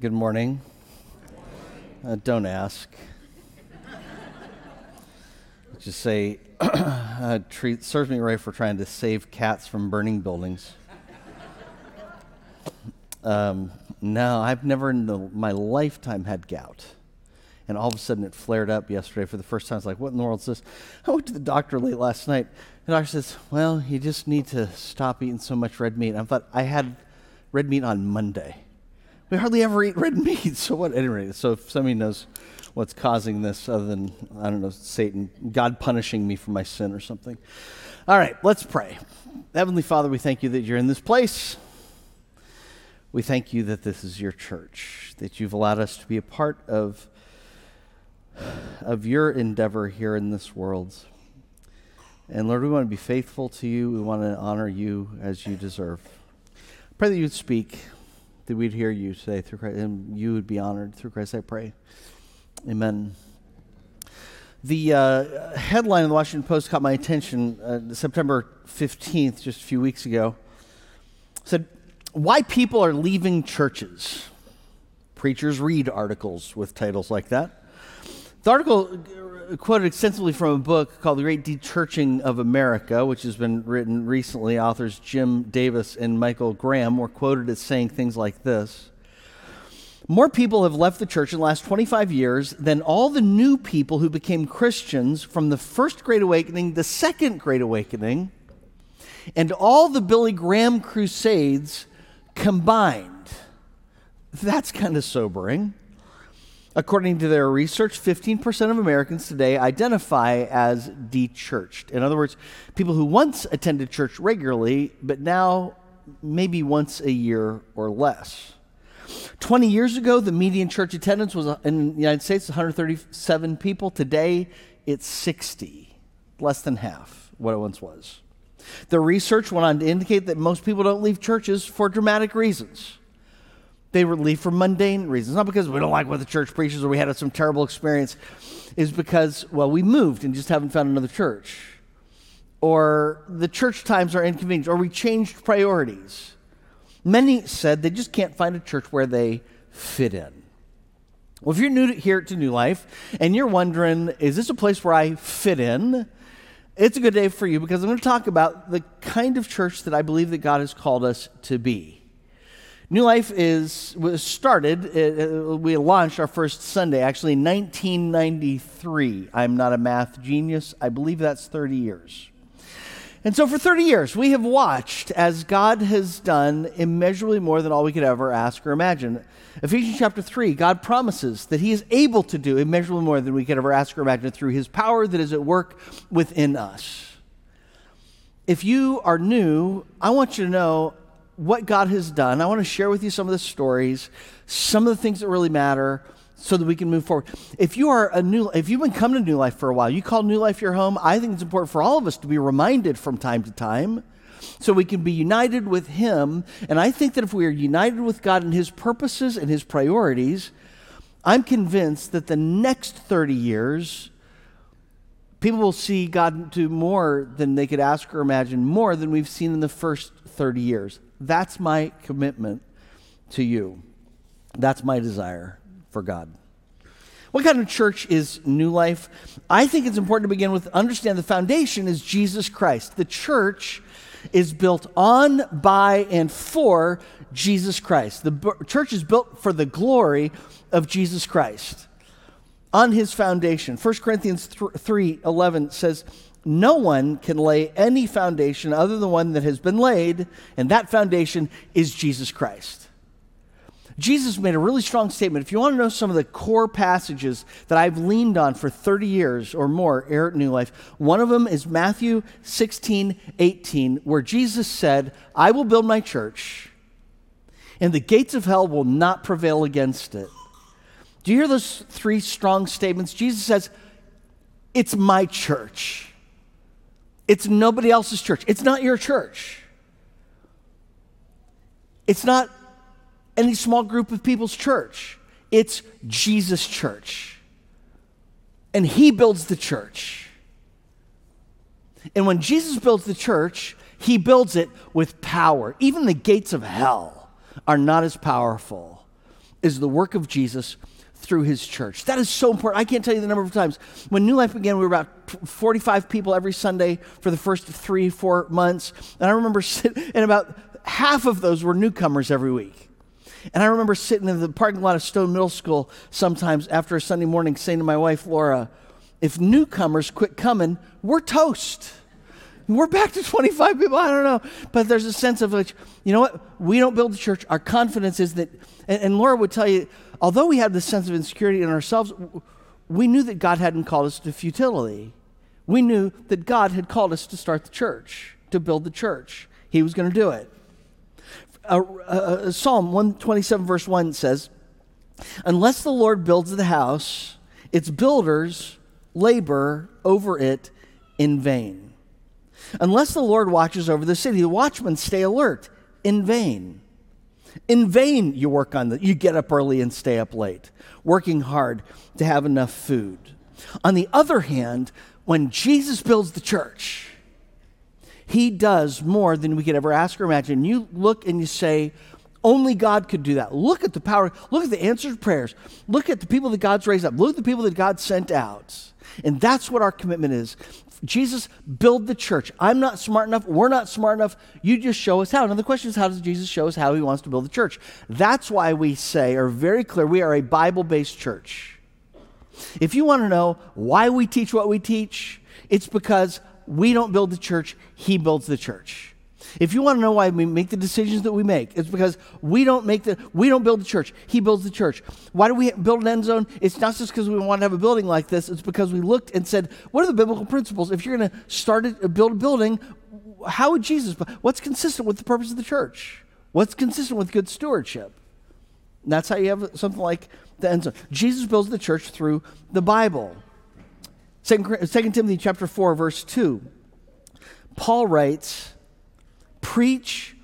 Good morning. Uh, don't ask. Just say, uh, treat, serves me right for trying to save cats from burning buildings. Um, no, I've never in the, my lifetime had gout. And all of a sudden it flared up yesterday for the first time. It's like, what in the world is this? I went to the doctor late last night. The doctor says, well, you just need to stop eating so much red meat. I thought, I had red meat on Monday. We hardly ever eat red meat. So what? Anyway, so if somebody knows what's causing this, other than I don't know, Satan, God punishing me for my sin or something. All right, let's pray. Heavenly Father, we thank you that you're in this place. We thank you that this is your church, that you've allowed us to be a part of of your endeavor here in this world. And Lord, we want to be faithful to you. We want to honor you as you deserve. Pray that you'd speak, that we'd hear you today through Christ, and you would be honored through Christ, I pray. Amen. The uh, headline of the Washington Post caught my attention uh, September 15th, just a few weeks ago. Said, Why people are leaving churches. Preachers read articles with titles like that. The article quoted extensively from a book called The Great Dechurching of America, which has been written recently. Authors Jim Davis and Michael Graham were quoted as saying things like this More people have left the church in the last 25 years than all the new people who became Christians from the first Great Awakening, the second Great Awakening, and all the Billy Graham crusades combined. That's kind of sobering. According to their research, 15% of Americans today identify as dechurched. In other words, people who once attended church regularly, but now maybe once a year or less. 20 years ago, the median church attendance was in the United States 137 people. Today, it's 60, less than half what it once was. The research went on to indicate that most people don't leave churches for dramatic reasons. They leave for mundane reasons, not because we don't like what the church preaches or we had some terrible experience, is because, well, we moved and just haven't found another church. Or the church times are inconvenient, or we changed priorities. Many said they just can't find a church where they fit in. Well, if you're new to, here to New Life and you're wondering, is this a place where I fit in? It's a good day for you because I'm going to talk about the kind of church that I believe that God has called us to be. New Life is was started. Uh, we launched our first Sunday actually in 1993. I'm not a math genius. I believe that's 30 years. And so for 30 years, we have watched as God has done immeasurably more than all we could ever ask or imagine. Ephesians chapter 3, God promises that He is able to do immeasurably more than we could ever ask or imagine through His power that is at work within us. If you are new, I want you to know what God has done. I want to share with you some of the stories, some of the things that really matter so that we can move forward. If you are a new if you've been coming to New Life for a while, you call New Life your home, I think it's important for all of us to be reminded from time to time so we can be united with him. And I think that if we are united with God and his purposes and his priorities, I'm convinced that the next 30 years people will see God do more than they could ask or imagine, more than we've seen in the first 30 years. That's my commitment to you. That's my desire for God. What kind of church is New Life? I think it's important to begin with understand the foundation is Jesus Christ. The church is built on, by, and for Jesus Christ. The b- church is built for the glory of Jesus Christ on his foundation. 1 Corinthians 3 11 says, no one can lay any foundation other than one that has been laid, and that foundation is Jesus Christ. Jesus made a really strong statement. If you want to know some of the core passages that I've leaned on for 30 years or more here at New Life, one of them is Matthew 16, 18, where Jesus said, I will build my church, and the gates of hell will not prevail against it. Do you hear those three strong statements? Jesus says, It's my church. It's nobody else's church. It's not your church. It's not any small group of people's church. It's Jesus' church. And he builds the church. And when Jesus builds the church, he builds it with power. Even the gates of hell are not as powerful is the work of Jesus through his church. That is so important. I can't tell you the number of times. When New Life began, we were about 45 people every Sunday for the first three, four months. And I remember sitting, and about half of those were newcomers every week. And I remember sitting in the parking lot of Stone Middle School sometimes after a Sunday morning saying to my wife, Laura, if newcomers quit coming, we're toast. We're back to 25 people. I don't know. But there's a sense of like, you know what? We don't build the church. Our confidence is that, and, and Laura would tell you, although we had this sense of insecurity in ourselves, we knew that God hadn't called us to futility. We knew that God had called us to start the church, to build the church. He was going to do it. Psalm 127, verse 1 says, Unless the Lord builds the house, its builders labor over it in vain. Unless the Lord watches over the city, the watchmen stay alert in vain. In vain, you work on that. You get up early and stay up late, working hard to have enough food. On the other hand, when Jesus builds the church, he does more than we could ever ask or imagine. You look and you say, only God could do that. Look at the power. Look at the answered prayers. Look at the people that God's raised up. Look at the people that God sent out. And that's what our commitment is. Jesus, build the church. I'm not smart enough. We're not smart enough. You just show us how. Now, the question is, how does Jesus show us how he wants to build the church? That's why we say, are very clear, we are a Bible based church. If you want to know why we teach what we teach, it's because we don't build the church, he builds the church. If you want to know why we make the decisions that we make, it's because we don't make the we don't build the church. He builds the church. Why do we build an end zone? It's not just because we want to have a building like this. It's because we looked and said, what are the biblical principles? If you're going to start a, build a building, how would Jesus? What's consistent with the purpose of the church? What's consistent with good stewardship? And that's how you have something like the end zone. Jesus builds the church through the Bible. Second Timothy chapter 4, verse 2. Paul writes, Preach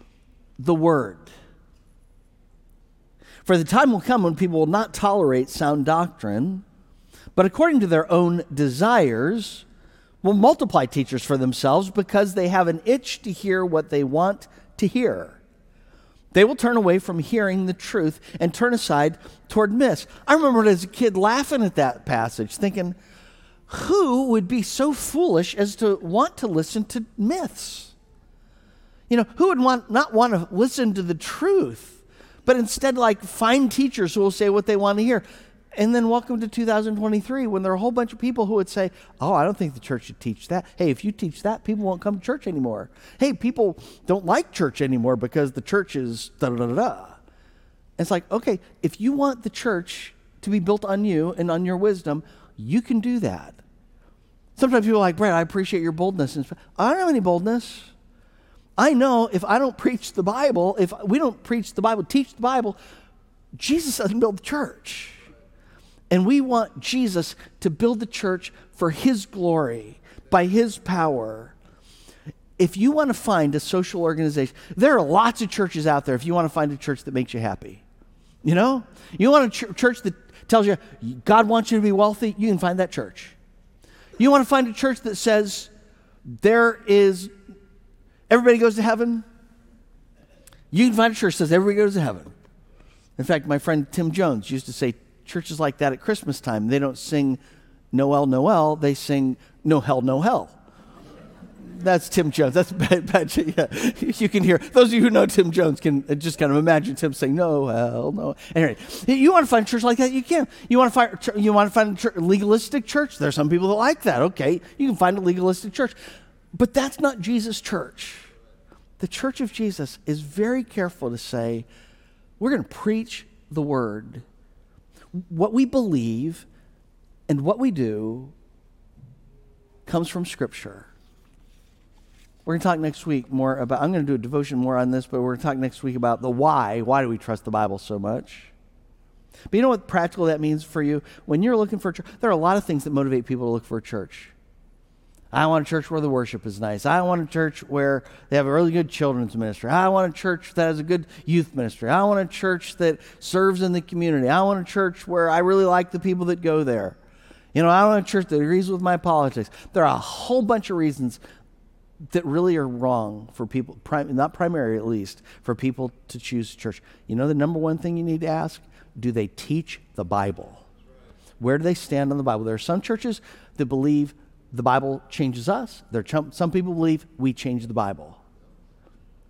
the word. For the time will come when people will not tolerate sound doctrine, but according to their own desires, will multiply teachers for themselves because they have an itch to hear what they want to hear. They will turn away from hearing the truth and turn aside toward myths. I remember as a kid laughing at that passage, thinking, who would be so foolish as to want to listen to myths? You know, who would want not want to listen to the truth, but instead like find teachers who will say what they want to hear? And then welcome to 2023 when there are a whole bunch of people who would say, Oh, I don't think the church should teach that. Hey, if you teach that, people won't come to church anymore. Hey, people don't like church anymore because the church is da da da da. It's like, okay, if you want the church to be built on you and on your wisdom, you can do that. Sometimes people are like, Brad, I appreciate your boldness. I don't have any boldness. I know if I don't preach the Bible, if we don't preach the Bible, teach the Bible, Jesus doesn't build the church. And we want Jesus to build the church for his glory, by his power. If you want to find a social organization, there are lots of churches out there if you want to find a church that makes you happy. You know? You want a ch- church that tells you God wants you to be wealthy, you can find that church. You want to find a church that says there is everybody goes to heaven? You find a church says everybody goes to heaven. In fact, my friend Tim Jones used to say churches like that at Christmas time, they don't sing Noel, Noel, they sing No Hell, No Hell. That's Tim Jones. That's bad, bad. Yeah. You can hear those of you who know Tim Jones can just kind of imagine Tim saying, "No, hell, no." Anyway, you want to find a church like that? You can. You want to find you want to find a legalistic church? There's some people that like that. Okay, you can find a legalistic church, but that's not Jesus' church. The church of Jesus is very careful to say, "We're going to preach the word. What we believe and what we do comes from Scripture." We're going to talk next week more about, I'm going to do a devotion more on this, but we're going to talk next week about the why. Why do we trust the Bible so much? But you know what practical that means for you? When you're looking for a church, there are a lot of things that motivate people to look for a church. I want a church where the worship is nice. I want a church where they have a really good children's ministry. I want a church that has a good youth ministry. I want a church that serves in the community. I want a church where I really like the people that go there. You know, I want a church that agrees with my politics. There are a whole bunch of reasons that really are wrong for people, prim- not primary at least, for people to choose church. You know the number one thing you need to ask? do they teach the Bible? Where do they stand on the Bible? There are some churches that believe the Bible changes us. There are some people believe we change the Bible.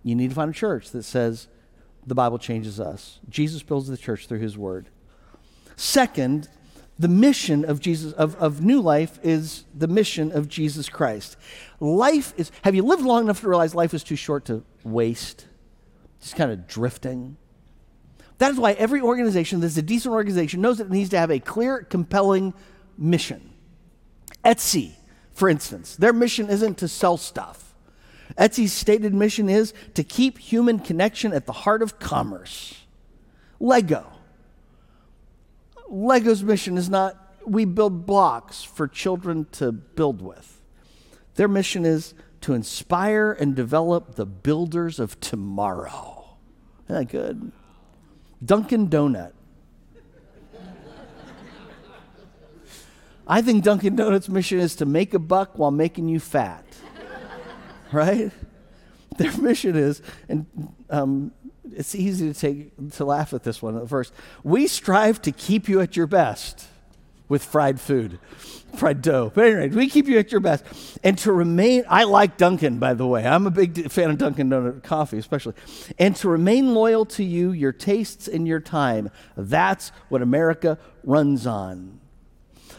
You need to find a church that says the Bible changes us. Jesus builds the church through his word. Second, the mission of Jesus of, of new life is the mission of Jesus Christ. Life is have you lived long enough to realize life is too short to waste? Just kind of drifting. That is why every organization that's a decent organization knows that it needs to have a clear, compelling mission. Etsy, for instance, their mission isn't to sell stuff. Etsy's stated mission is to keep human connection at the heart of commerce. Lego. Lego's mission is not we build blocks for children to build with. Their mission is to inspire and develop the builders of tomorrow. Isn't that good? Dunkin' Donut. I think Dunkin' Donuts' mission is to make a buck while making you fat. right? Their mission is, and um, it's easy to take to laugh at this one at first. We strive to keep you at your best with fried food, fried dough. But anyway, we keep you at your best. And to remain, I like Dunkin', by the way. I'm a big fan of Dunkin' Donut coffee, especially. And to remain loyal to you, your tastes, and your time. That's what America runs on.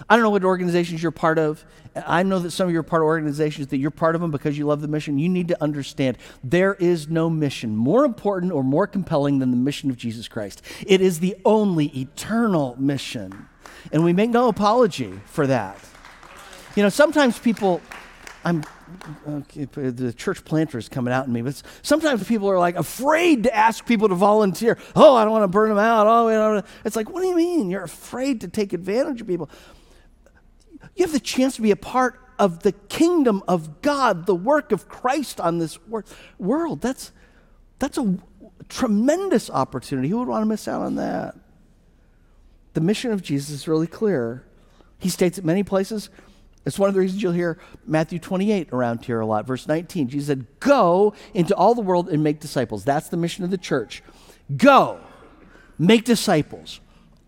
I don't know what organizations you're part of. I know that some of you are part of organizations that you're part of them because you love the mission. You need to understand there is no mission more important or more compelling than the mission of Jesus Christ. It is the only eternal mission. And we make no apology for that. You know, sometimes people, I'm, okay, the church planter is coming out in me, but sometimes people are like afraid to ask people to volunteer. Oh, I don't want to burn them out. Oh, it's like, what do you mean? You're afraid to take advantage of people. You have the chance to be a part of the kingdom of God, the work of Christ on this wor- world. That's, that's a tremendous opportunity. Who would want to miss out on that? The mission of Jesus is really clear. He states it many places. It's one of the reasons you'll hear Matthew 28 around here a lot. Verse 19, Jesus said, Go into all the world and make disciples. That's the mission of the church. Go, make disciples,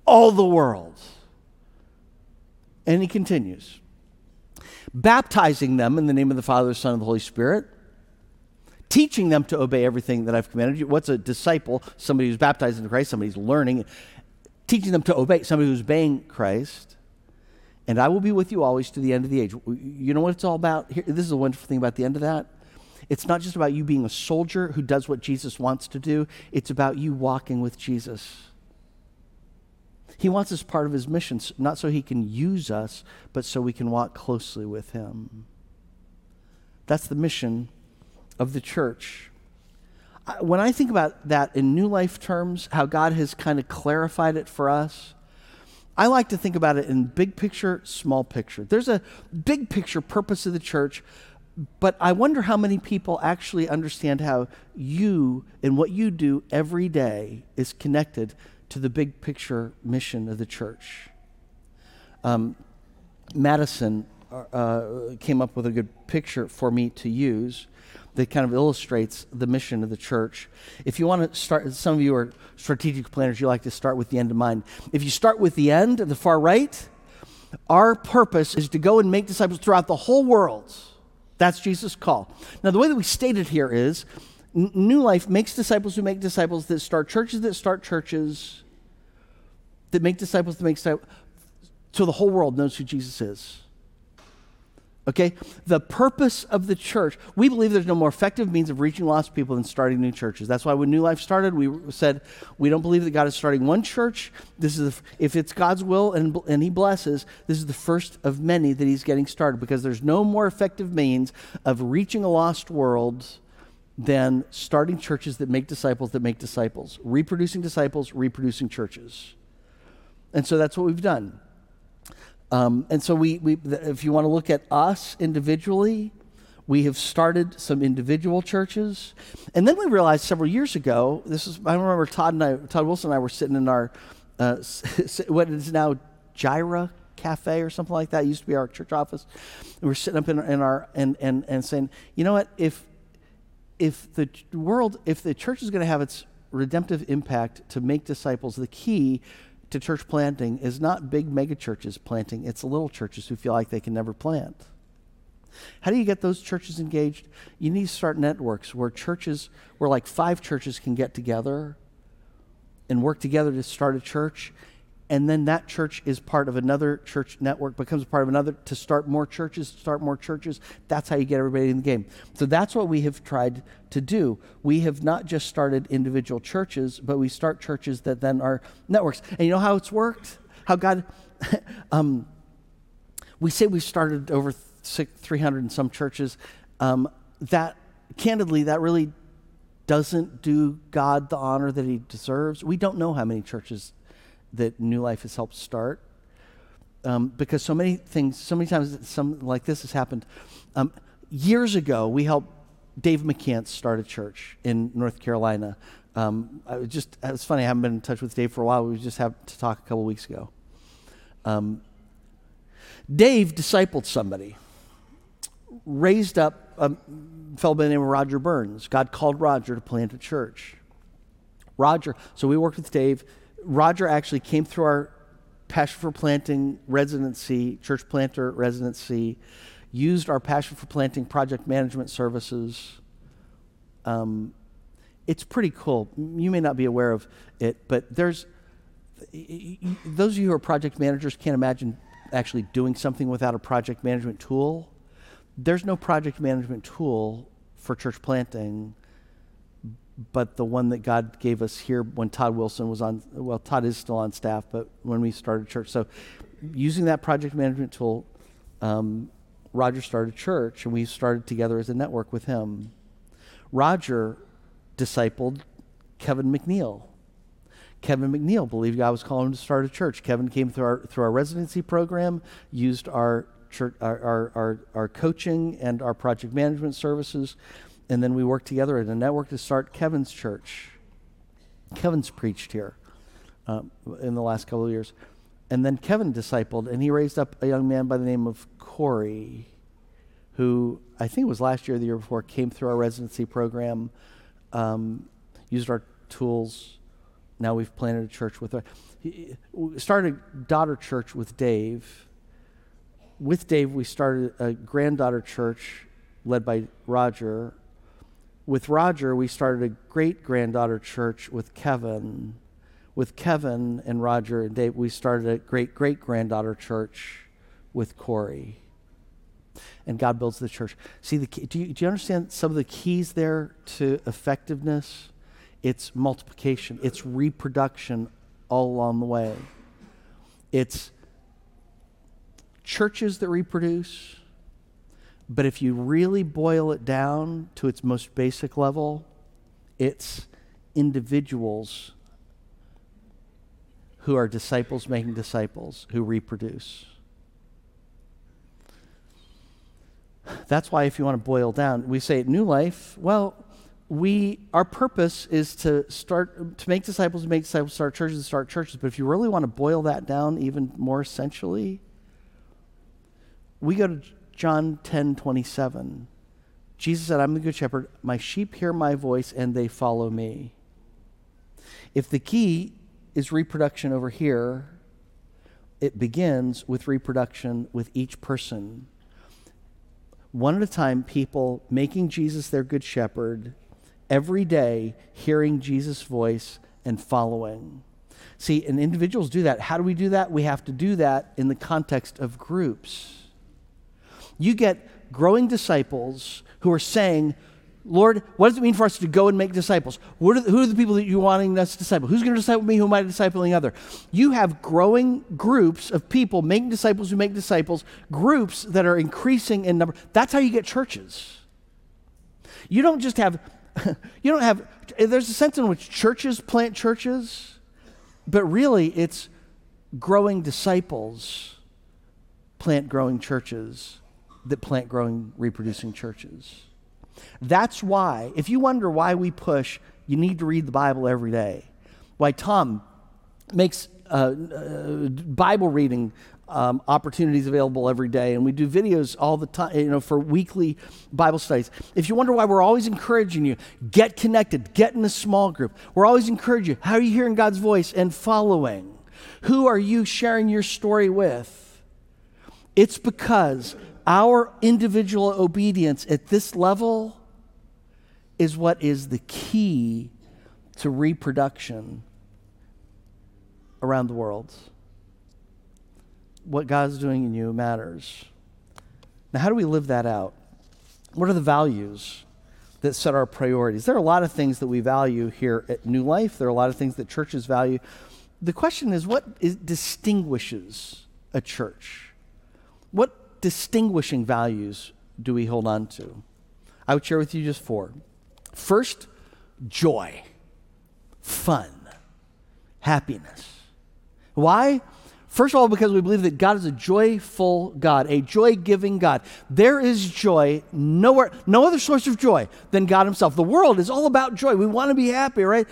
all the world. And he continues baptizing them in the name of the Father, the Son, and the Holy Spirit, teaching them to obey everything that I've commanded you. What's a disciple? Somebody who's baptized into Christ, somebody who's learning, teaching them to obey, somebody who's obeying Christ. And I will be with you always to the end of the age. You know what it's all about? Here, this is a wonderful thing about the end of that. It's not just about you being a soldier who does what Jesus wants to do, it's about you walking with Jesus. He wants us part of his mission, not so he can use us, but so we can walk closely with him. That's the mission of the church. When I think about that in new life terms, how God has kind of clarified it for us, I like to think about it in big picture, small picture. There's a big picture purpose of the church, but I wonder how many people actually understand how you and what you do every day is connected to the big picture mission of the church. Um, Madison uh, came up with a good picture for me to use that kind of illustrates the mission of the church. If you want to start, some of you are strategic planners, you like to start with the end in mind. If you start with the end the far right, our purpose is to go and make disciples throughout the whole world. That's Jesus' call. Now, the way that we state it here is New Life makes disciples who make disciples that start churches that start churches, that make disciples that make disciples, so the whole world knows who Jesus is. Okay? The purpose of the church, we believe there's no more effective means of reaching lost people than starting new churches. That's why when New Life started, we said we don't believe that God is starting one church. This is the, if it's God's will and, and He blesses, this is the first of many that He's getting started because there's no more effective means of reaching a lost world than starting churches that make disciples that make disciples, reproducing disciples, reproducing churches. And so that's what we've done. Um, and so we, we, if you want to look at us individually, we have started some individual churches. And then we realized several years ago, this is, I remember Todd and I, Todd Wilson and I were sitting in our, uh, what is now Gyra Cafe or something like that. It used to be our church office. We were sitting up in, in our, and, and, and saying, you know what, if, if the world, if the church is going to have its redemptive impact to make disciples, the key to church planting is not big mega churches planting, it's little churches who feel like they can never plant. How do you get those churches engaged? You need to start networks where churches, where like five churches can get together and work together to start a church and then that church is part of another church network, becomes part of another to start more churches, start more churches. That's how you get everybody in the game. So that's what we have tried to do. We have not just started individual churches, but we start churches that then are networks. And you know how it's worked? How God, um, we say we've started over 300 and some churches. Um, that, candidly, that really doesn't do God the honor that he deserves. We don't know how many churches that New Life has helped start. Um, because so many things, so many times, some like this has happened. Um, years ago, we helped Dave McCants start a church in North Carolina. Um, I was just, it's funny, I haven't been in touch with Dave for a while. We just had to talk a couple weeks ago. Um, Dave discipled somebody, raised up a fellow by the name of Roger Burns. God called Roger to plant a church. Roger, so we worked with Dave. Roger actually came through our Passion for Planting residency, church planter residency, used our Passion for Planting project management services. Um, it's pretty cool. You may not be aware of it, but there's those of you who are project managers can't imagine actually doing something without a project management tool. There's no project management tool for church planting but the one that God gave us here when Todd Wilson was on, well, Todd is still on staff, but when we started church. So using that project management tool, um, Roger started church, and we started together as a network with him. Roger discipled Kevin McNeil. Kevin McNeil believed God was calling him to start a church. Kevin came through our, through our residency program, used our, church, our, our, our, our coaching and our project management services and then we worked together at a network to start Kevin's church. Kevin's preached here uh, in the last couple of years. And then Kevin discipled, and he raised up a young man by the name of Corey, who I think was last year the year before, came through our residency program, um, used our tools. Now we've planted a church with her. He started a daughter church with Dave. With Dave, we started a granddaughter church led by Roger with Roger, we started a great granddaughter church with Kevin. With Kevin and Roger and Dave, we started a great great granddaughter church with Corey. And God builds the church. See, the do, you, do you understand some of the keys there to effectiveness? It's multiplication, it's reproduction all along the way. It's churches that reproduce, but if you really boil it down to its most basic level, it's individuals who are disciples making disciples who reproduce. That's why, if you want to boil down, we say at New Life, well, we our purpose is to start to make disciples, make disciples, start churches, and start churches. But if you really want to boil that down even more essentially, we go to John 10 27. Jesus said, I'm the good shepherd. My sheep hear my voice and they follow me. If the key is reproduction over here, it begins with reproduction with each person. One at a time, people making Jesus their good shepherd, every day hearing Jesus' voice and following. See, and individuals do that. How do we do that? We have to do that in the context of groups you get growing disciples who are saying, Lord, what does it mean for us to go and make disciples? Are the, who are the people that you're wanting us to disciple? Who's going to disciple me? Who am I discipling other? You have growing groups of people making disciples who make disciples, groups that are increasing in number. That's how you get churches. You don't just have, you don't have, there's a sense in which churches plant churches, but really it's growing disciples plant growing churches that plant growing, reproducing churches. That's why, if you wonder why we push, you need to read the Bible every day. Why Tom makes uh, uh, Bible reading um, opportunities available every day, and we do videos all the time, you know, for weekly Bible studies. If you wonder why we're always encouraging you, get connected, get in a small group. We're always encouraging you. How are you hearing God's voice and following? Who are you sharing your story with? It's because our individual obedience at this level is what is the key to reproduction around the world. What God's doing in you matters. Now, how do we live that out? What are the values that set our priorities? There are a lot of things that we value here at New Life, there are a lot of things that churches value. The question is what is, distinguishes a church? What distinguishing values do we hold on to? I would share with you just four. First, joy, fun, happiness. Why? First of all, because we believe that God is a joyful God, a joy giving God. There is joy nowhere, no other source of joy than God Himself. The world is all about joy. We want to be happy, right?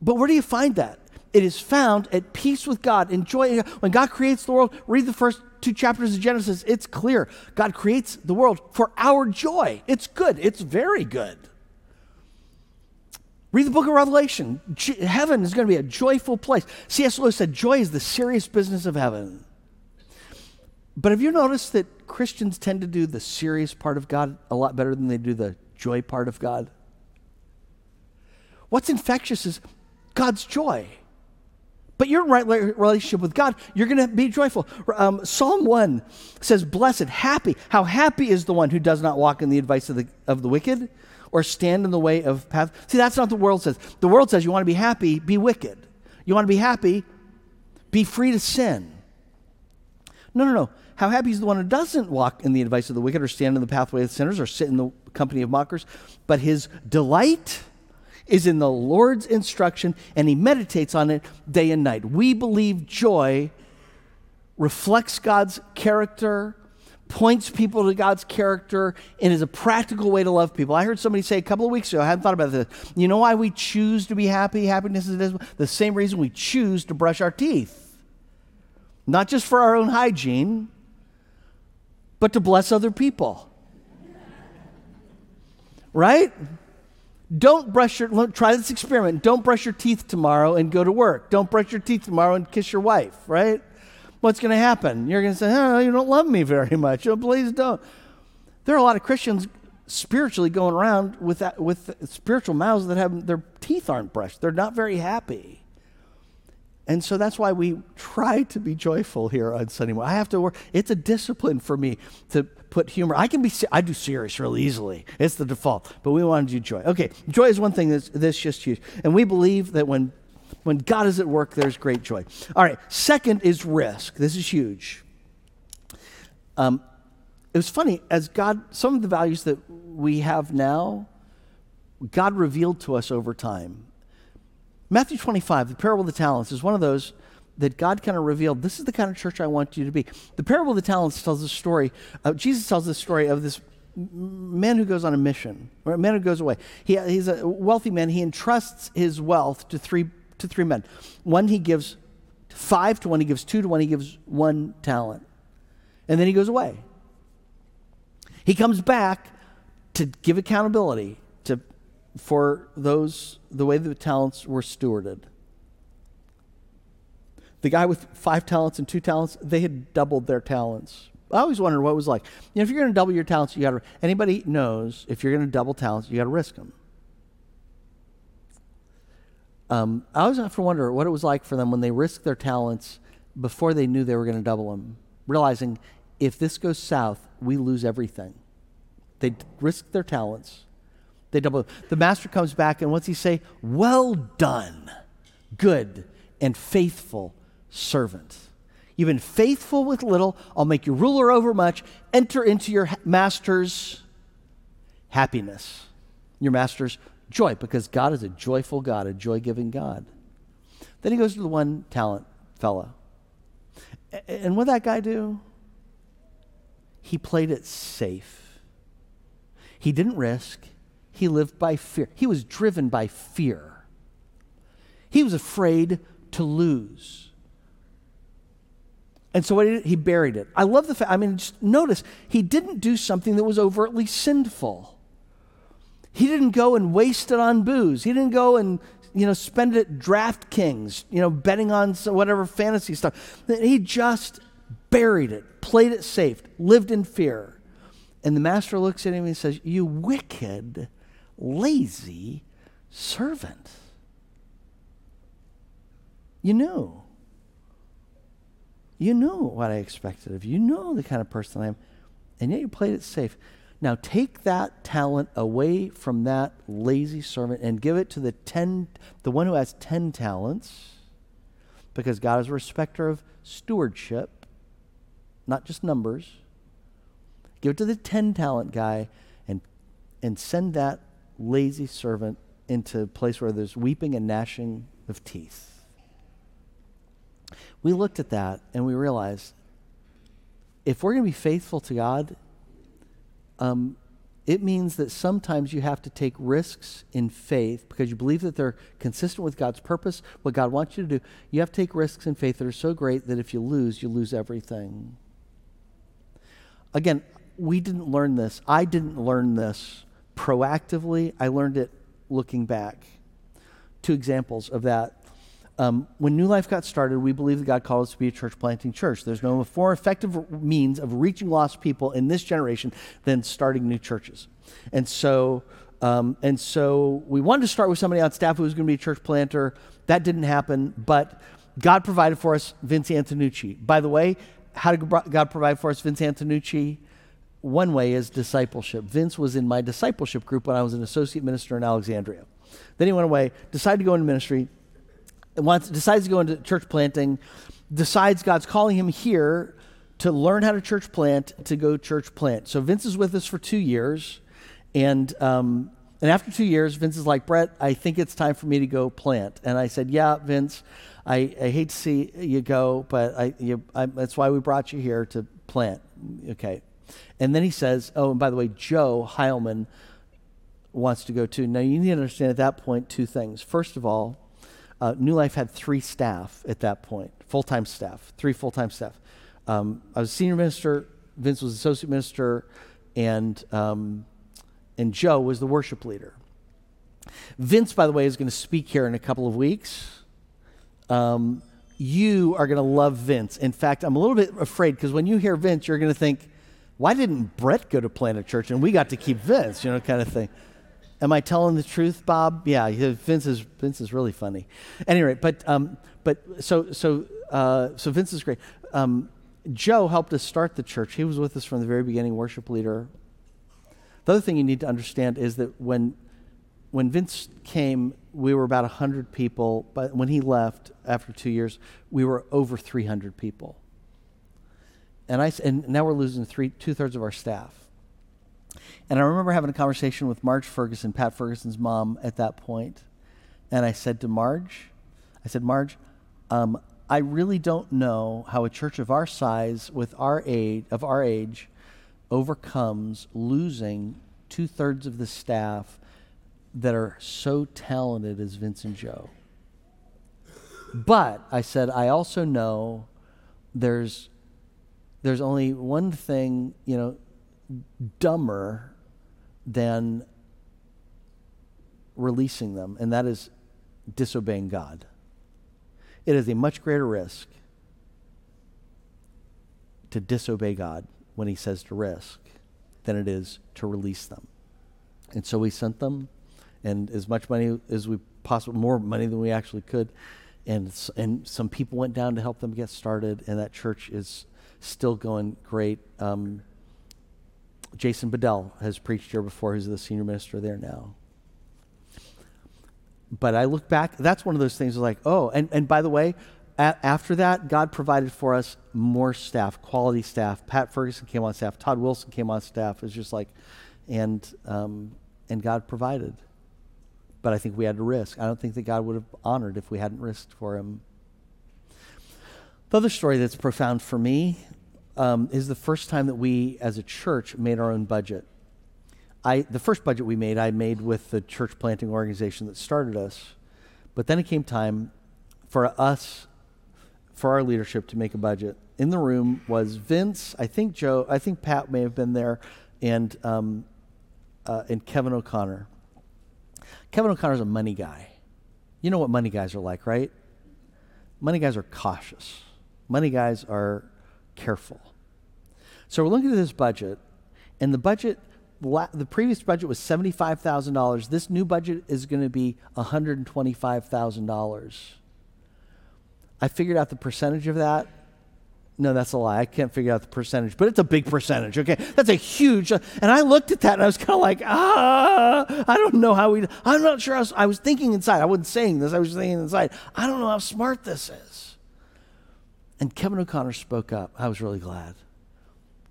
But where do you find that? It is found at peace with God, in joy. When God creates the world, read the first two chapters of Genesis, it's clear. God creates the world for our joy. It's good, it's very good. Read the book of Revelation. heaven is going to be a joyful place. C.S. Lewis said, Joy is the serious business of heaven. But have you noticed that Christians tend to do the serious part of God a lot better than they do the joy part of God? What's infectious is God's joy. But you're in right relationship with God, you're going to be joyful. Um, Psalm 1 says, Blessed, happy. How happy is the one who does not walk in the advice of the, of the wicked, or stand in the way of path. See, that's not what the world says. The world says you want to be happy, be wicked. You want to be happy, be free to sin. No, no, no. How happy is the one who doesn't walk in the advice of the wicked, or stand in the pathway of sinners, or sit in the company of mockers, but his delight is in the Lord's instruction, and he meditates on it day and night. We believe joy reflects God's character points people to God's character and is a practical way to love people. I heard somebody say a couple of weeks ago, I hadn't thought about this. You know why we choose to be happy? Happiness is the same reason we choose to brush our teeth. Not just for our own hygiene, but to bless other people. right? Don't brush your, try this experiment. Don't brush your teeth tomorrow and go to work. Don't brush your teeth tomorrow and kiss your wife, right? what's going to happen? You're going to say, oh, you don't love me very much. Oh, please don't. There are a lot of Christians spiritually going around with, that, with spiritual mouths that have their teeth aren't brushed. They're not very happy. And so that's why we try to be joyful here on Sunday morning. I have to work. It's a discipline for me to put humor. I can be, I do serious really easily. It's the default, but we want to do joy. Okay, joy is one thing that's, that's just huge. And we believe that when when God is at work, there's great joy. All right, second is risk. This is huge. Um, it was funny, as God, some of the values that we have now, God revealed to us over time. Matthew 25, the parable of the talents, is one of those that God kind of revealed. This is the kind of church I want you to be. The parable of the talents tells the story. Uh, Jesus tells the story of this man who goes on a mission, or a man who goes away. He, he's a wealthy man. He entrusts his wealth to three to three men. One he gives five to one he gives two to one he gives one talent. And then he goes away. He comes back to give accountability to, for those, the way the talents were stewarded. The guy with five talents and two talents, they had doubled their talents. I always wondered what it was like. You know, if you're going to double your talents, you got to. Anybody knows if you're going to double talents, you got to risk them. Um, I always have to wonder what it was like for them when they risked their talents before they knew they were going to double them, realizing if this goes south, we lose everything. They risked their talents. They double. The master comes back, and what's he say? Well done, good and faithful servant. You've been faithful with little. I'll make you ruler over much. Enter into your master's happiness, your master's joy because God is a joyful God, a joy giving God. Then he goes to the one talent fella. And what did that guy do? He played it safe. He didn't risk. He lived by fear. He was driven by fear. He was afraid to lose. And so what he, did, he buried it. I love the fact, I mean, just notice, he didn't do something that was overtly sinful. He didn't go and waste it on booze. He didn't go and you know, spend it at DraftKings, you know, betting on some, whatever fantasy stuff. He just buried it, played it safe, lived in fear. And the master looks at him and says, You wicked, lazy servant. You knew. You knew what I expected of you. You know the kind of person I am. And yet you played it safe. Now take that talent away from that lazy servant and give it to the ten the one who has ten talents, because God is a respecter of stewardship, not just numbers. Give it to the ten talent guy and and send that lazy servant into a place where there's weeping and gnashing of teeth. We looked at that and we realized if we're going to be faithful to God, um, it means that sometimes you have to take risks in faith because you believe that they're consistent with God's purpose, what God wants you to do. You have to take risks in faith that are so great that if you lose, you lose everything. Again, we didn't learn this. I didn't learn this proactively. I learned it looking back. Two examples of that. Um, when New Life got started, we believed that God called us to be a church planting church. There's no more effective means of reaching lost people in this generation than starting new churches. And so, um, and so we wanted to start with somebody on staff who was going to be a church planter. That didn't happen, but God provided for us Vince Antonucci. By the way, how did God provide for us Vince Antonucci? One way is discipleship. Vince was in my discipleship group when I was an associate minister in Alexandria. Then he went away, decided to go into ministry, wants, decides to go into church planting, decides God's calling him here to learn how to church plant, to go church plant. So Vince is with us for two years. And, um, and after two years, Vince is like, Brett, I think it's time for me to go plant. And I said, Yeah, Vince, I, I hate to see you go, but I, you, I, that's why we brought you here to plant. Okay. And then he says, Oh, and by the way, Joe Heilman wants to go too. Now, you need to understand at that point two things. First of all, uh, New Life had three staff at that point, full time staff, three full time staff. Um, I was senior minister, Vince was associate minister, and, um, and Joe was the worship leader. Vince, by the way, is going to speak here in a couple of weeks. Um, you are going to love Vince. In fact, I'm a little bit afraid because when you hear Vince, you're going to think, why didn't Brett go to Planet church and we got to keep Vince, you know, kind of thing. Am I telling the truth, Bob? Yeah, Vince is Vince is really funny. Anyway, but um, but so so uh, so Vince is great. Um, Joe helped us start the church. He was with us from the very beginning, worship leader. The other thing you need to understand is that when when Vince came, we were about hundred people. But when he left after two years, we were over three hundred people. And I and now we're losing three two thirds of our staff. And I remember having a conversation with Marge Ferguson, Pat Ferguson's mom, at that point. And I said to Marge, I said, Marge, um, I really don't know how a church of our size, with our age, of our age, overcomes losing two thirds of the staff that are so talented as Vince and Joe. But I said, I also know there's there's only one thing, you know, dumber than releasing them, and that is disobeying God. It is a much greater risk to disobey God when He says to risk than it is to release them. And so we sent them, and as much money as we possibly, more money than we actually could. And, and some people went down to help them get started, and that church is still going great. Um, Jason Bedell has preached here before. He's the senior minister there now. But I look back, that's one of those things like, oh, and, and by the way, a- after that, God provided for us more staff, quality staff. Pat Ferguson came on staff. Todd Wilson came on staff. It was just like, and, um, and God provided. But I think we had to risk. I don't think that God would have honored if we hadn't risked for him. The other story that's profound for me um, is the first time that we, as a church, made our own budget. I, the first budget we made, I made with the church planting organization that started us. But then it came time for us, for our leadership, to make a budget. In the room was Vince, I think Joe, I think Pat may have been there, and, um, uh, and Kevin O'Connor. Kevin O'Connor's a money guy. You know what money guys are like, right? Money guys are cautious. Money guys are careful. So we're looking at this budget, and the budget, the previous budget was $75,000. This new budget is going to be $125,000. I figured out the percentage of that. No, that's a lie. I can't figure out the percentage, but it's a big percentage, okay? That's a huge. and I looked at that and I was kind of like, ah, I don't know how we, I'm not sure. I was, I was thinking inside. I wasn't saying this, I was thinking inside. I don't know how smart this is. And Kevin O'Connor spoke up. I was really glad.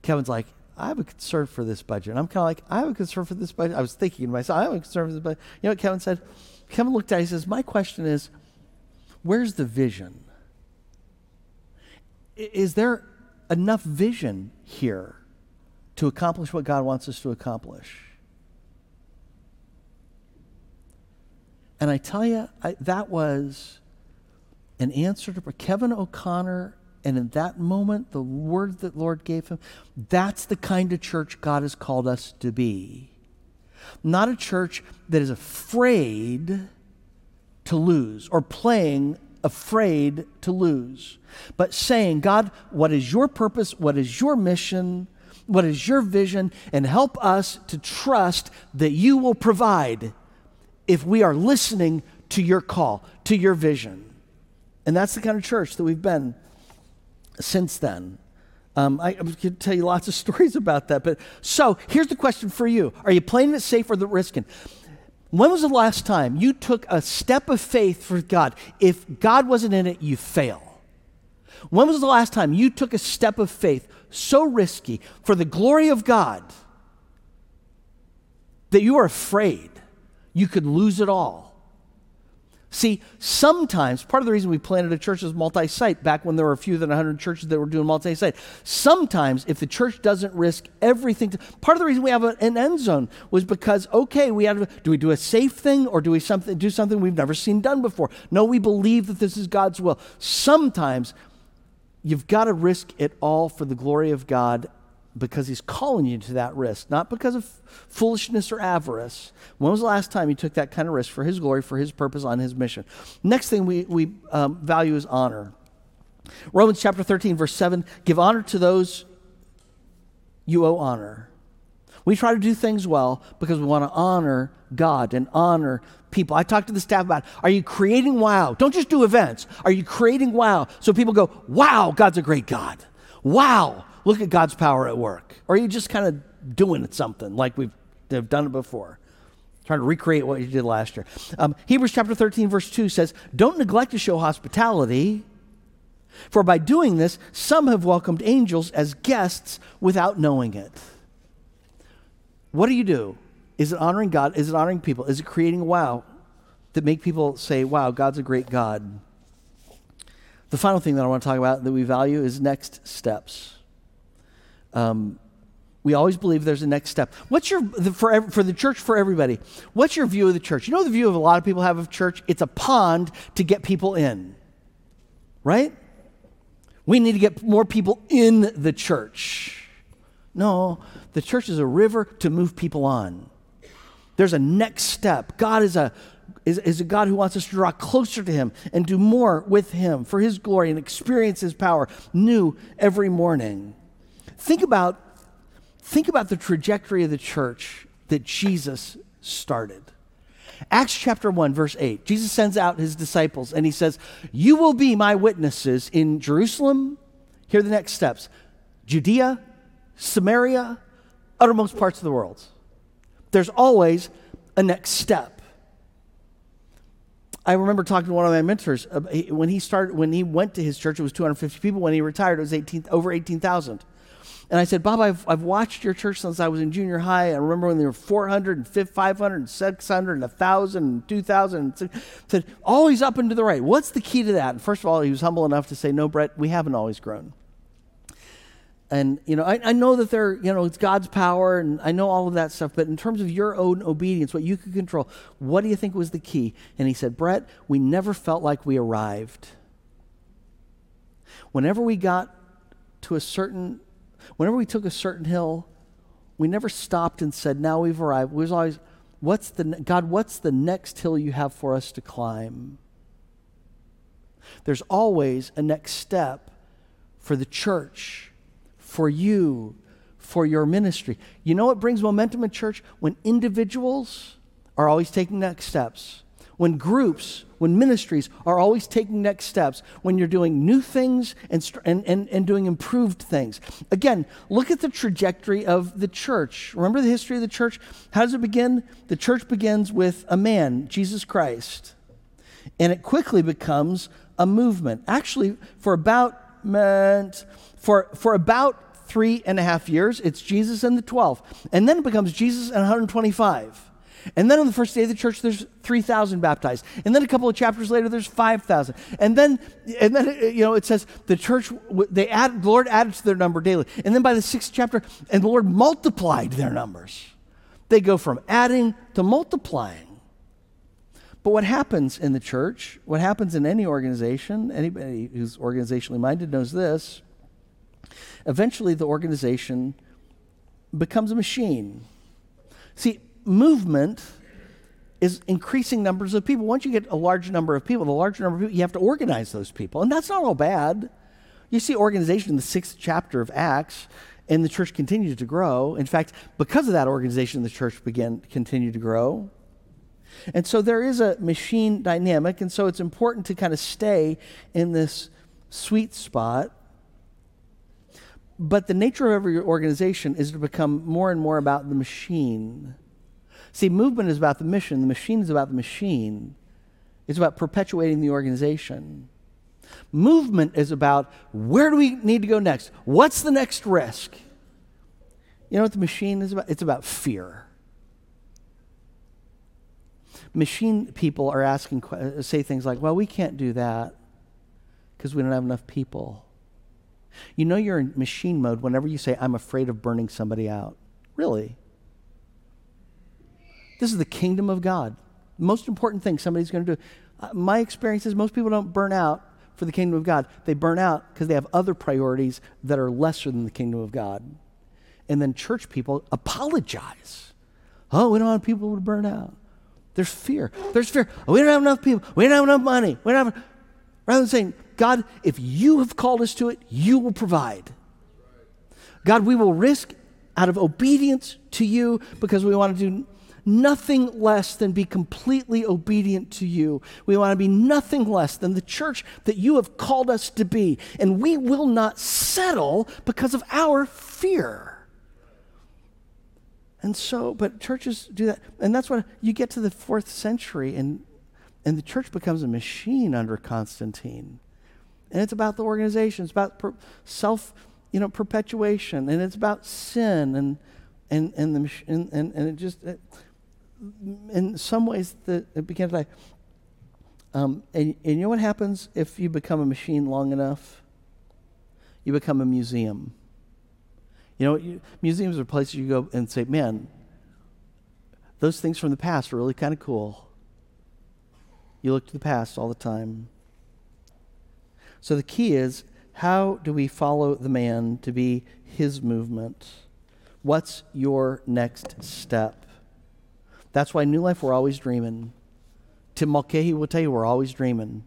Kevin's like, I have a concern for this budget. And I'm kind of like, I have a concern for this budget. I was thinking to myself, I have a concern for this budget. You know what Kevin said? Kevin looked at it, he says, My question is, where's the vision? Is there enough vision here to accomplish what God wants us to accomplish? And I tell you, I, that was an answer to Kevin O'Connor. And in that moment, the word that Lord gave him, that's the kind of church God has called us to be. Not a church that is afraid to lose or playing afraid to lose, but saying, God, what is your purpose? What is your mission? What is your vision? And help us to trust that you will provide if we are listening to your call, to your vision. And that's the kind of church that we've been since then. Um, I, I could tell you lots of stories about that. But so here's the question for you: Are you playing it safe or the risking? When was the last time you took a step of faith for God? If God wasn't in it, you fail. When was the last time you took a step of faith so risky for the glory of God that you are afraid you could lose it all? See, sometimes, part of the reason we planted a church as multi site back when there were fewer than 100 churches that were doing multi site, sometimes if the church doesn't risk everything, to, part of the reason we have a, an end zone was because, okay, we have, do we do a safe thing or do we something, do something we've never seen done before? No, we believe that this is God's will. Sometimes you've got to risk it all for the glory of God because he's calling you to that risk, not because of foolishness or avarice. When was the last time you took that kind of risk for his glory, for his purpose, on his mission? Next thing we, we um, value is honor. Romans chapter 13, verse 7 give honor to those you owe honor. We try to do things well because we want to honor God and honor people. I talked to the staff about are you creating wow? Don't just do events. Are you creating wow? So people go, wow, God's a great God. Wow, look at God's power at work? Or are you just kind of doing something like we've have done it before? Trying to recreate what you did last year. Um, Hebrews chapter 13, verse 2 says, Don't neglect to show hospitality, for by doing this, some have welcomed angels as guests without knowing it. What do you do? Is it honoring God? Is it honoring people? Is it creating wow that make people say, wow, God's a great God? The final thing that I want to talk about that we value is next steps. Um, we always believe there's a next step. What's your, the, for, for the church, for everybody, what's your view of the church? You know the view of a lot of people have of church? It's a pond to get people in, right? We need to get more people in the church. No, the church is a river to move people on. There's a next step. God is a, is, is a God who wants us to draw closer to Him and do more with Him for His glory and experience His power new every morning. Think about, think about the trajectory of the church that Jesus started. Acts chapter 1, verse 8. Jesus sends out his disciples and he says, You will be my witnesses in Jerusalem. Here are the next steps Judea, Samaria, uttermost parts of the world. There's always a next step. I remember talking to one of my mentors uh, when he started when he went to his church. It was 250 people. When he retired, it was 18, over 18,000. And I said, Bob, I've, I've watched your church since I was in junior high. I remember when there were 400 and 500 and 600 and 1,000 and 2,000. And said, always up and to the right. What's the key to that? And first of all, he was humble enough to say, no, Brett, we haven't always grown. And, you know, I, I know that there, you know, it's God's power and I know all of that stuff, but in terms of your own obedience, what you could control, what do you think was the key? And he said, Brett, we never felt like we arrived. Whenever we got to a certain whenever we took a certain hill, we never stopped and said, now we've arrived. We was always, What's the, God, what's the next hill you have for us to climb? There's always a next step for the church, for you, for your ministry. You know what brings momentum in church? When individuals are always taking next steps, when groups, when ministries are always taking next steps, when you're doing new things and, and, and, and doing improved things. Again, look at the trajectory of the church. Remember the history of the church? How does it begin? The church begins with a man, Jesus Christ, and it quickly becomes a movement. Actually, for about for, for about three and a half years, it's Jesus and the 12. And then it becomes Jesus and 125. And then on the first day of the church, there's 3,000 baptized. And then a couple of chapters later, there's 5,000. And then, and then, uh, you know, it says the church, they add, the Lord added to their number daily. And then by the sixth chapter, and the Lord multiplied their numbers. They go from adding to multiplying. But what happens in the church, what happens in any organization, anybody who's organizationally minded knows this, eventually the organization becomes a machine. See, movement is increasing numbers of people. Once you get a large number of people, the larger number of people, you have to organize those people. And that's not all bad. You see organization in the sixth chapter of Acts, and the church continued to grow. In fact, because of that organization, the church began to continue to grow. And so there is a machine dynamic, and so it's important to kind of stay in this sweet spot. But the nature of every organization is to become more and more about the machine. See, movement is about the mission, the machine is about the machine. It's about perpetuating the organization. Movement is about where do we need to go next? What's the next risk? You know what the machine is about? It's about fear machine people are asking, uh, say things like, well, we can't do that because we don't have enough people. You know you're in machine mode whenever you say, I'm afraid of burning somebody out. Really? This is the kingdom of God. Most important thing somebody's going to do. Uh, my experience is most people don't burn out for the kingdom of God. They burn out because they have other priorities that are lesser than the kingdom of God. And then church people apologize. Oh, we don't want people to burn out. There's fear. There's fear. We don't have enough people. We don't have enough money. We don't have. Rather than saying, God, if you have called us to it, you will provide. God, we will risk out of obedience to you because we want to do nothing less than be completely obedient to you. We want to be nothing less than the church that you have called us to be. And we will not settle because of our fear. And so, but churches do that. And that's what you get to the fourth century, and, and the church becomes a machine under Constantine. And it's about the organization, it's about per, self you know, perpetuation, and it's about sin, and, and, and, the, and, and, it just, it, in some ways, it began to die. Um, and, and you know what happens if you become a machine long enough? You become a museum. You know, you, museums are places you go and say, man, those things from the past are really kind of cool. You look to the past all the time. So the key is how do we follow the man to be his movement? What's your next step? That's why New Life, we're always dreaming. Tim Mulcahy will tell you we're always dreaming.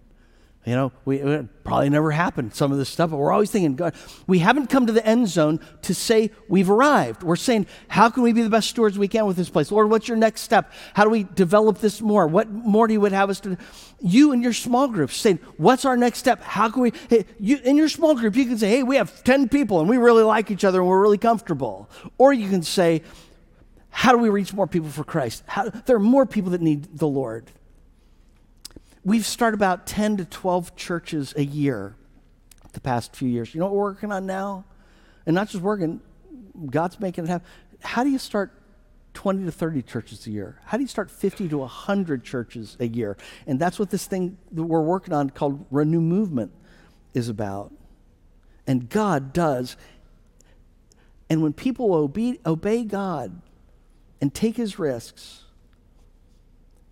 You know, we, probably never happened, some of this stuff, but we're always thinking, God, we haven't come to the end zone to say we've arrived. We're saying, how can we be the best stewards we can with this place? Lord, what's your next step? How do we develop this more? What more do you would have us to You and your small group saying, what's our next step? How can we, hey, you, in your small group, you can say, hey, we have 10 people and we really like each other and we're really comfortable. Or you can say, how do we reach more people for Christ? How, there are more people that need the Lord. We've started about 10 to 12 churches a year the past few years. You know what we're working on now? And not just working, God's making it happen. How do you start 20 to 30 churches a year? How do you start 50 to 100 churches a year? And that's what this thing that we're working on called Renew Movement is about. And God does. And when people obey, obey God and take his risks,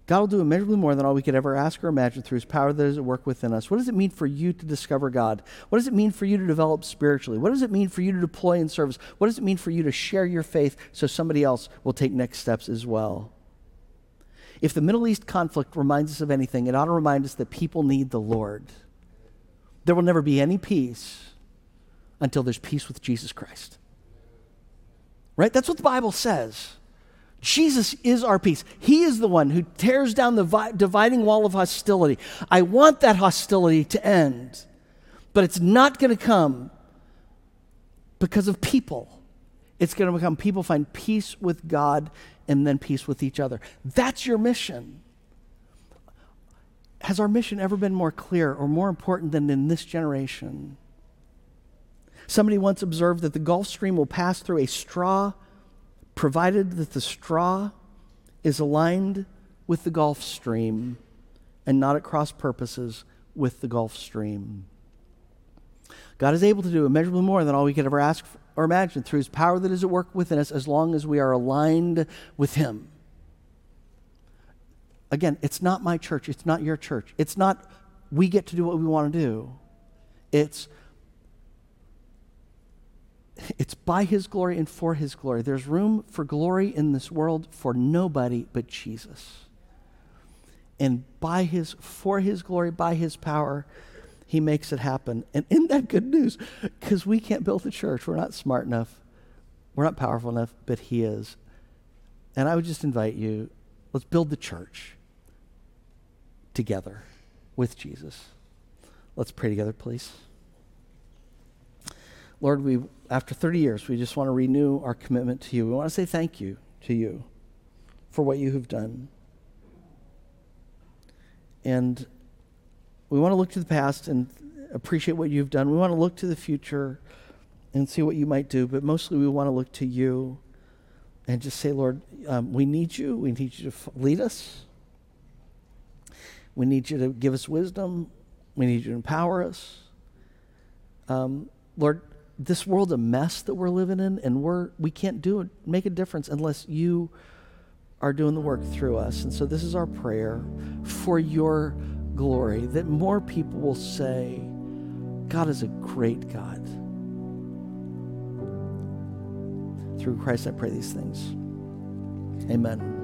God will do immeasurably more than all we could ever ask or imagine through his power that is at work within us. What does it mean for you to discover God? What does it mean for you to develop spiritually? What does it mean for you to deploy in service? What does it mean for you to share your faith so somebody else will take next steps as well? If the Middle East conflict reminds us of anything, it ought to remind us that people need the Lord. There will never be any peace until there's peace with Jesus Christ. Right? That's what the Bible says. Jesus is our peace. He is the one who tears down the vi- dividing wall of hostility. I want that hostility to end, but it's not going to come because of people. It's going to become people find peace with God and then peace with each other. That's your mission. Has our mission ever been more clear or more important than in this generation? Somebody once observed that the Gulf Stream will pass through a straw, provided that the straw is aligned with the Gulf Stream and not at cross purposes with the Gulf Stream. God is able to do immeasurably more than all we could ever ask or imagine through his power that is at work within us as long as we are aligned with him. Again, it's not my church, it's not your church. It's not we get to do what we want to do. It's it's by his glory and for his glory. There's room for glory in this world for nobody but Jesus. And by his for his glory, by his power, he makes it happen. And isn't that good news? Because we can't build the church. We're not smart enough. We're not powerful enough, but He is. And I would just invite you let's build the church together with Jesus. Let's pray together, please. Lord, we after 30 years, we just want to renew our commitment to you. We want to say thank you to you for what you have done. And we want to look to the past and appreciate what you've done. We want to look to the future and see what you might do, but mostly we want to look to you and just say, Lord, um, we need you. We need you to lead us. We need you to give us wisdom. We need you to empower us. Um, Lord, this world's a mess that we're living in, and we're we can't do it, make a difference unless you are doing the work through us. And so this is our prayer for your glory, that more people will say, God is a great God. Through Christ, I pray these things. Amen.